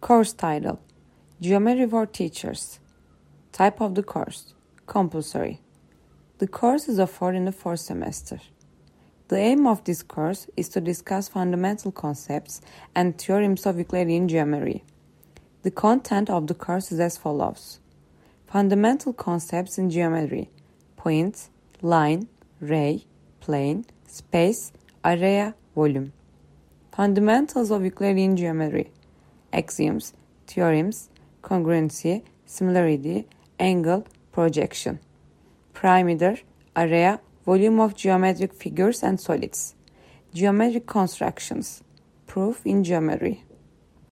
Course title Geometry for Teachers. Type of the course Compulsory. The course is offered in the fourth semester. The aim of this course is to discuss fundamental concepts and theorems of Euclidean geometry. The content of the course is as follows Fundamental concepts in geometry point, line, ray, plane, space, area, volume. Fundamentals of Euclidean geometry axioms, theorems, congruency, similarity, angle, projection. Perimeter, area, volume of geometric figures and solids. Geometric constructions. Proof in geometry.